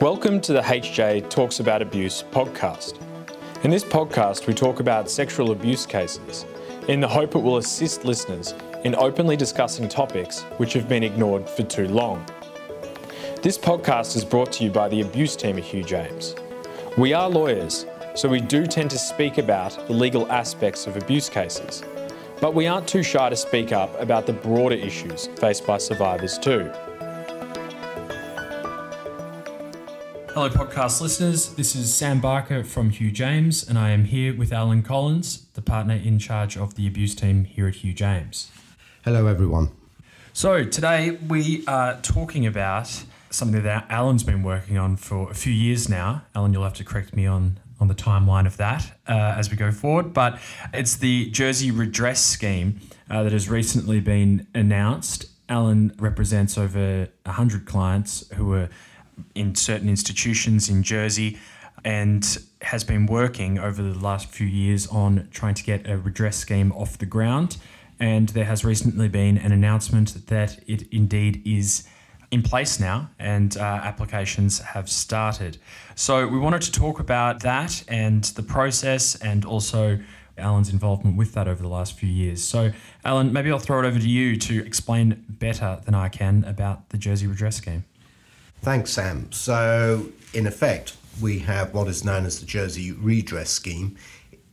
Welcome to the HJ Talks About Abuse podcast. In this podcast, we talk about sexual abuse cases in the hope it will assist listeners in openly discussing topics which have been ignored for too long. This podcast is brought to you by the abuse team at Hugh James. We are lawyers, so we do tend to speak about the legal aspects of abuse cases, but we aren't too shy to speak up about the broader issues faced by survivors too. Hello, podcast listeners. This is Sam Barker from Hugh James, and I am here with Alan Collins, the partner in charge of the abuse team here at Hugh James. Hello, everyone. So, today we are talking about something that Alan's been working on for a few years now. Alan, you'll have to correct me on, on the timeline of that uh, as we go forward, but it's the Jersey Redress Scheme uh, that has recently been announced. Alan represents over 100 clients who are in certain institutions in Jersey and has been working over the last few years on trying to get a redress scheme off the ground. And there has recently been an announcement that it indeed is in place now and uh, applications have started. So we wanted to talk about that and the process and also Alan's involvement with that over the last few years. So, Alan, maybe I'll throw it over to you to explain better than I can about the Jersey Redress Scheme. Thanks, Sam. So, in effect, we have what is known as the Jersey Redress Scheme.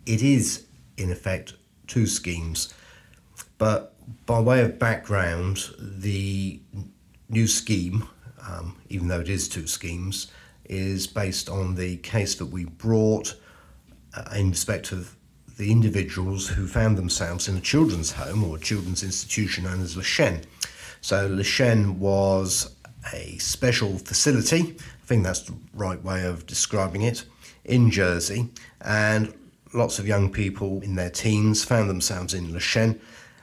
It is, in effect, two schemes. But by way of background, the new scheme, um, even though it is two schemes, is based on the case that we brought uh, in respect of the individuals who found themselves in a children's home or children's institution known as Les Chênes. So Les Chênes was a special facility, I think that's the right way of describing it, in Jersey. And lots of young people in their teens found themselves in Le.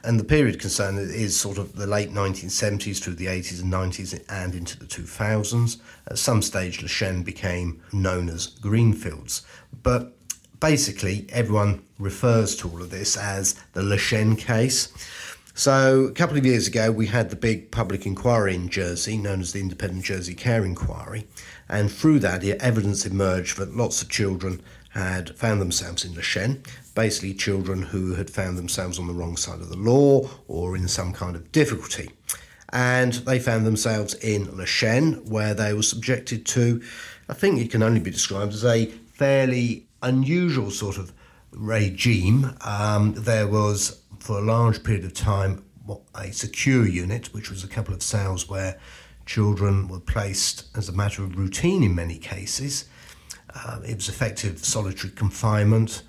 And the period concerned is sort of the late 1970s through the 80s and 90s and into the 2000s. At some stage, Le became known as Greenfields. But basically, everyone refers to all of this as the Le case. So, a couple of years ago, we had the big public inquiry in Jersey, known as the Independent Jersey Care Inquiry, and through that, evidence emerged that lots of children had found themselves in Les Chênes, basically children who had found themselves on the wrong side of the law or in some kind of difficulty. And they found themselves in Les Chênes, where they were subjected to, I think it can only be described as a fairly unusual sort of regime. Um, there was for a large period of time a secure unit, which was a couple of cells where children were placed as a matter of routine in many cases. Uh, it was effective solitary confinement.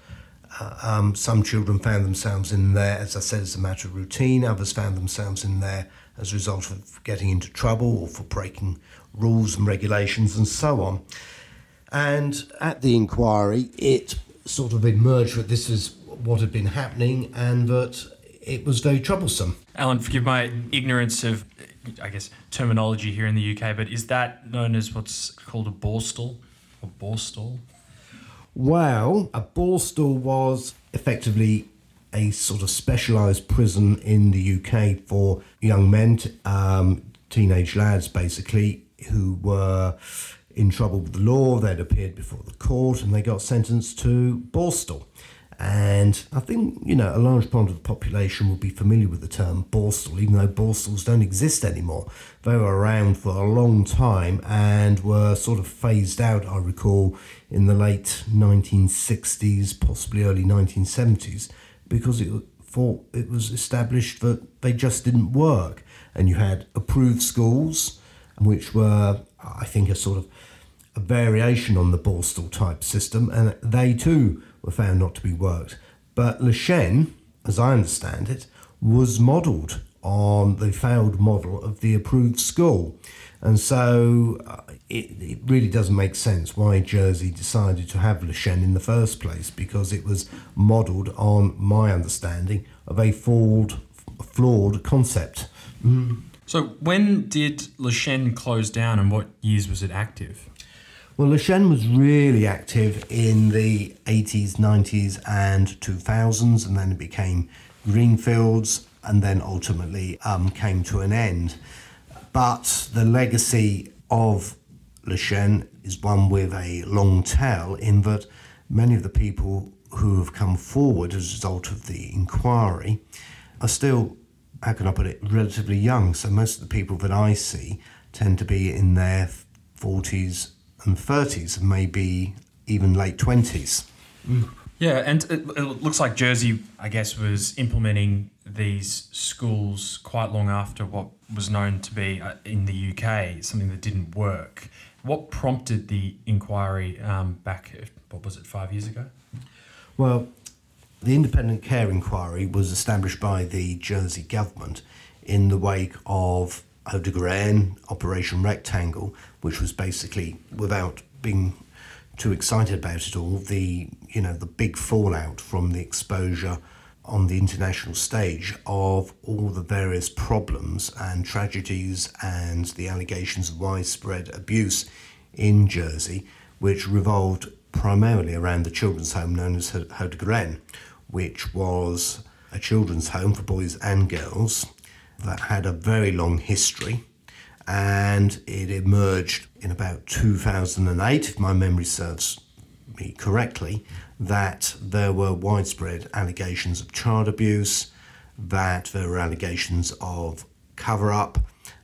Uh, um, some children found themselves in there, as I said, as a matter of routine. Others found themselves in there as a result of getting into trouble or for breaking rules and regulations and so on. And at the inquiry, it sort of emerged that this was what had been happening and that it was very troublesome. Alan, forgive my ignorance of, I guess, terminology here in the UK, but is that known as what's called a borstal or borstal? Well, a borstal was effectively a sort of specialised prison in the UK for young men, um, teenage lads basically, who were in trouble with the law. They'd appeared before the court and they got sentenced to borstal. And I think, you know, a large part of the population will be familiar with the term borstal, even though borstals don't exist anymore. They were around for a long time and were sort of phased out, I recall, in the late 1960s, possibly early 1970s, because it thought it was established that they just didn't work. And you had approved schools, which were, I think, a sort of a variation on the borstal type system, and they too were found not to be worked. But Les Chênes, as I understand it, was modelled on the failed model of the approved school. And so uh, it, it really doesn't make sense why Jersey decided to have Les Chênes in the first place because it was modelled on my understanding of a flawed, flawed concept. Mm. So when did Les Chênes close down and what years was it active? Well, Les Chênes was really active in the 80s, 90s, and 2000s, and then it became Greenfields, and then ultimately um, came to an end. But the legacy of Les Chênes is one with a long tail in that many of the people who have come forward as a result of the inquiry are still, how can I put it, relatively young. So most of the people that I see tend to be in their 40s and 30s, and maybe even late 20s. Yeah, and it, it looks like Jersey, I guess, was implementing these schools quite long after what was known to be uh, in the UK something that didn't work. What prompted the inquiry um, back, what was it, five years ago? Well, the independent care inquiry was established by the Jersey government in the wake of Haut de Operation Rectangle, which was basically, without being too excited about it all, the you know the big fallout from the exposure on the international stage of all the various problems and tragedies and the allegations of widespread abuse in Jersey, which revolved primarily around the children's home known as Haut de Garenne, which was a children's home for boys and girls that had a very long history and it emerged in about 2008, if my memory serves me correctly, that there were widespread allegations of child abuse, that there were allegations of cover up,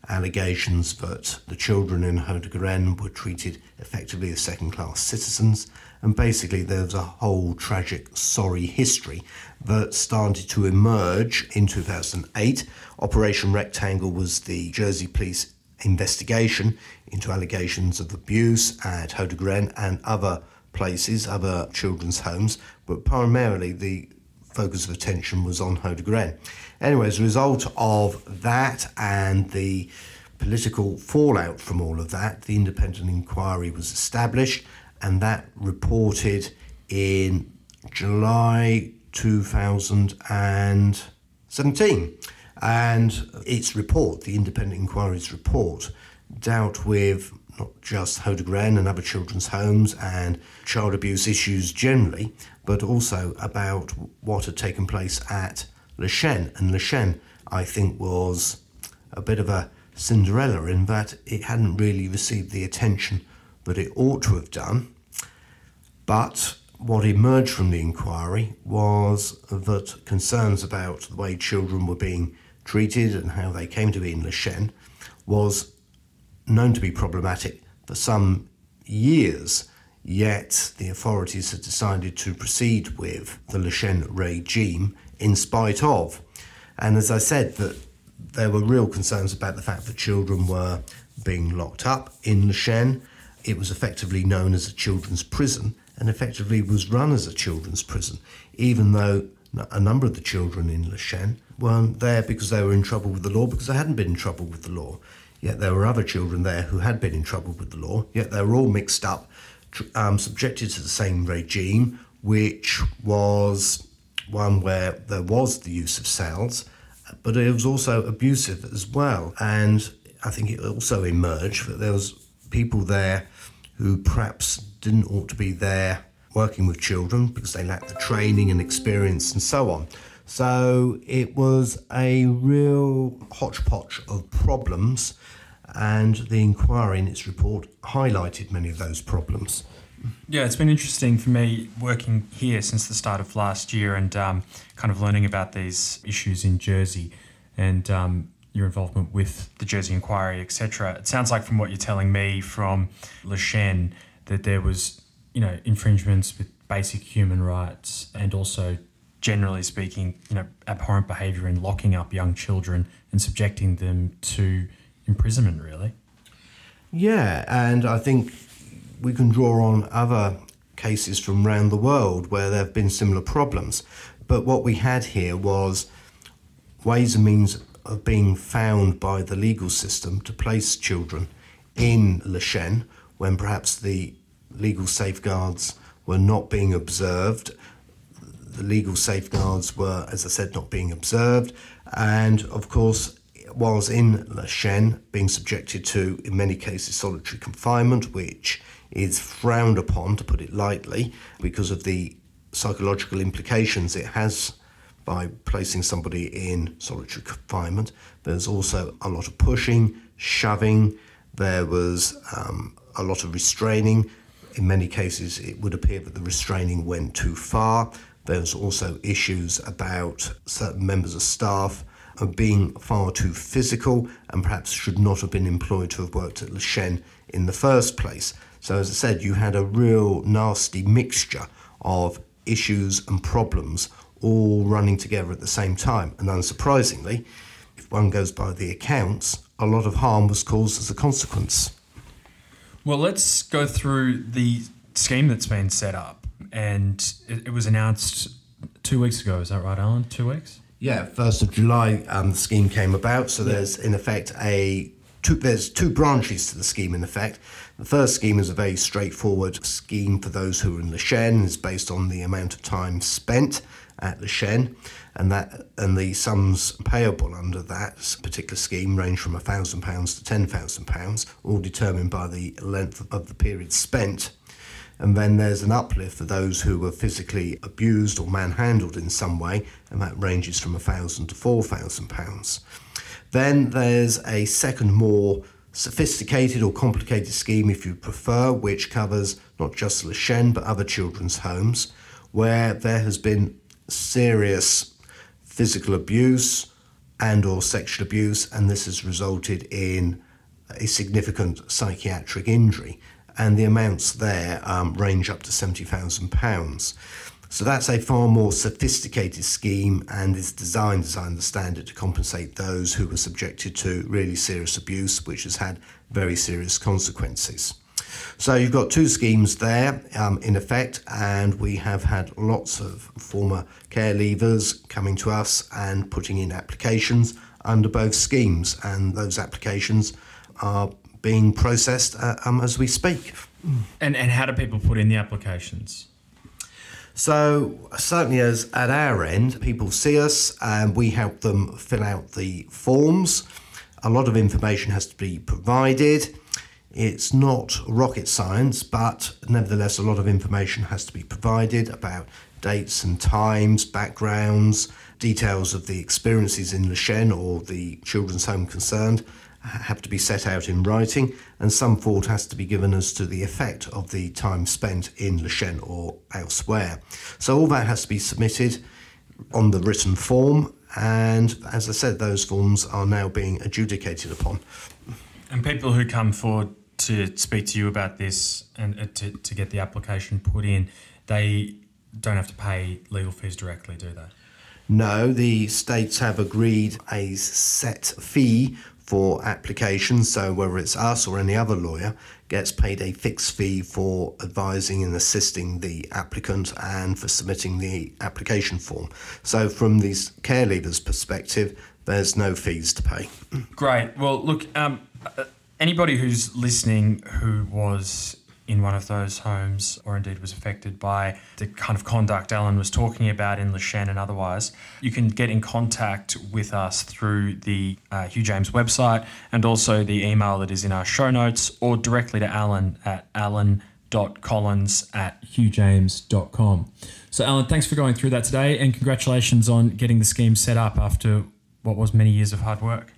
allegations that the children in Haut were treated effectively as second class citizens, and basically there was a whole tragic, sorry history that started to emerge in 2008. Operation Rectangle was the Jersey Police investigation into allegations of abuse at Haut de Garenne and other places, other children's homes, but primarily the focus of attention was on Haut de Garenne. Anyway, as a result of that and the political fallout from all of that, the independent inquiry was established and that reported in July 2017. And its report, the independent inquiry's report, dealt with not just de and other children's homes and child abuse issues generally, but also about what had taken place at Les Chênes. And Les Chênes, I think, was a bit of a Cinderella in that it hadn't really received the attention that it ought to have done. But what emerged from the inquiry was that concerns about the way children were being treated and how they came to be in Les Chênes was known to be problematic for some years, yet the authorities had decided to proceed with the Les Chênes regime in spite of. And as I said, that there were real concerns about the fact that children were being locked up in Les Chênes. It was effectively known as a children's prison and effectively was run as a children's prison, even though a number of the children in Les Chênes weren't there because they were in trouble with the law, because they hadn't been in trouble with the law. Yet there were other children there who had been in trouble with the law, yet they were all mixed up, um, subjected to the same regime, which was one where there was the use of cells, but it was also abusive as well. And I think it also emerged that there was people there who perhaps didn't ought to be there working with children because they lacked the training and experience and so on. So it was a real hodgepodge of problems, and the inquiry in its report highlighted many of those problems. Yeah, it's been interesting for me working here since the start of last year and um, kind of learning about these issues in Jersey and um, your involvement with the Jersey Inquiry, etc. It sounds like from what you're telling me from Les Chênes that there was, you know, infringements with basic human rights and also generally speaking, you know, abhorrent behaviour in locking up young children and subjecting them to imprisonment, really. Yeah, and I think we can draw on other cases from around the world where there have been similar problems. But what we had here was ways and means of being found by the legal system to place children in Les Chênes when perhaps the legal safeguards were not being observed the legal safeguards were, as I said, not being observed. And of course, whilst in Les Chênes being subjected to, in many cases, solitary confinement, which is frowned upon, to put it lightly, because of the psychological implications it has by placing somebody in solitary confinement. There's also a lot of pushing, shoving. There was um, a lot of restraining. In many cases, it would appear that the restraining went too far. There's also issues about certain members of staff being far too physical and perhaps should not have been employed to have worked at Le in the first place. So, as I said, you had a real nasty mixture of issues and problems all running together at the same time. And unsurprisingly, if one goes by the accounts, a lot of harm was caused as a consequence. Well, let's go through the scheme that's been set up. And it, it was announced two weeks ago. Is that right, Alan? Two weeks? Yeah, first of July, um, the scheme came about. So there's in effect a two, there's two branches to the scheme. In effect, the first scheme is a very straightforward scheme for those who are in the Chênes. It's based on the amount of time spent at the Chênes, and that and the sums payable under that particular scheme range from thousand pounds to ten thousand pounds, all determined by the length of the period spent. And then there's an uplift for those who were physically abused or manhandled in some way, and that ranges from a thousand to four thousand pounds. Then there's a second, more sophisticated or complicated scheme, if you prefer, which covers not just Les Chênes but other children's homes, where there has been serious physical abuse and or sexual abuse, and this has resulted in a significant psychiatric injury and the amounts there um, range up to £70,000. So that's a far more sophisticated scheme and is designed, as I understand it, to compensate those who were subjected to really serious abuse, which has had very serious consequences. So you've got two schemes there um, in effect, and we have had lots of former care leavers coming to us and putting in applications under both schemes, and those applications are being processed uh, um, as we speak. And and how do people put in the applications? So certainly, as at our end, people see us and we help them fill out the forms. A lot of information has to be provided. It's not rocket science, but nevertheless, a lot of information has to be provided about dates and times, backgrounds, details of the experiences in Les Chênes or the children's home concerned, have to be set out in writing, and some thought has to be given as to the effect of the time spent in Le or elsewhere. So all that has to be submitted on the written form, and as I said, those forms are now being adjudicated upon. And people who come forward to speak to you about this and uh, to, to get the application put in, they don't have to pay legal fees directly, do they? No, the states have agreed a set fee for applications. So whether it's us or any other lawyer gets paid a fixed fee for advising and assisting the applicant and for submitting the application form. So from these care leavers' perspective, there's no fees to pay. Great. Well, look, um, uh, anybody who's listening who was in one of those homes or indeed was affected by the kind of conduct Alan was talking about in Les Chênes and otherwise, you can get in contact with us through the uh, Hugh James website and also the email that is in our show notes or directly to Alan at alan.collins at hughjames.com. So, Alan, thanks for going through that today and congratulations on getting the scheme set up after what was many years of hard work.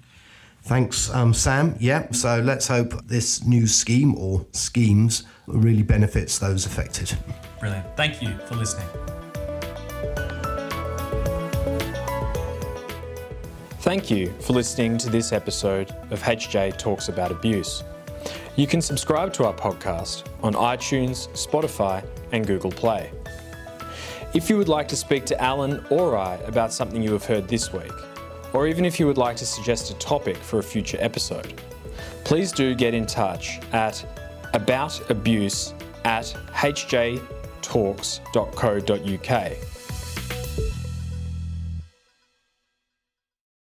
Thanks, um, Sam. Yeah, so let's hope this new scheme or schemes really benefits those affected. Brilliant. Thank you for listening. Thank you for listening to this episode of HJ Talks About Abuse. You can subscribe to our podcast on iTunes, Spotify, and Google Play. If you would like to speak to Alan or I about something you have heard this week, or even if you would like to suggest a topic for a future episode, please do get in touch at aboutabuse at hjtalks.co.uk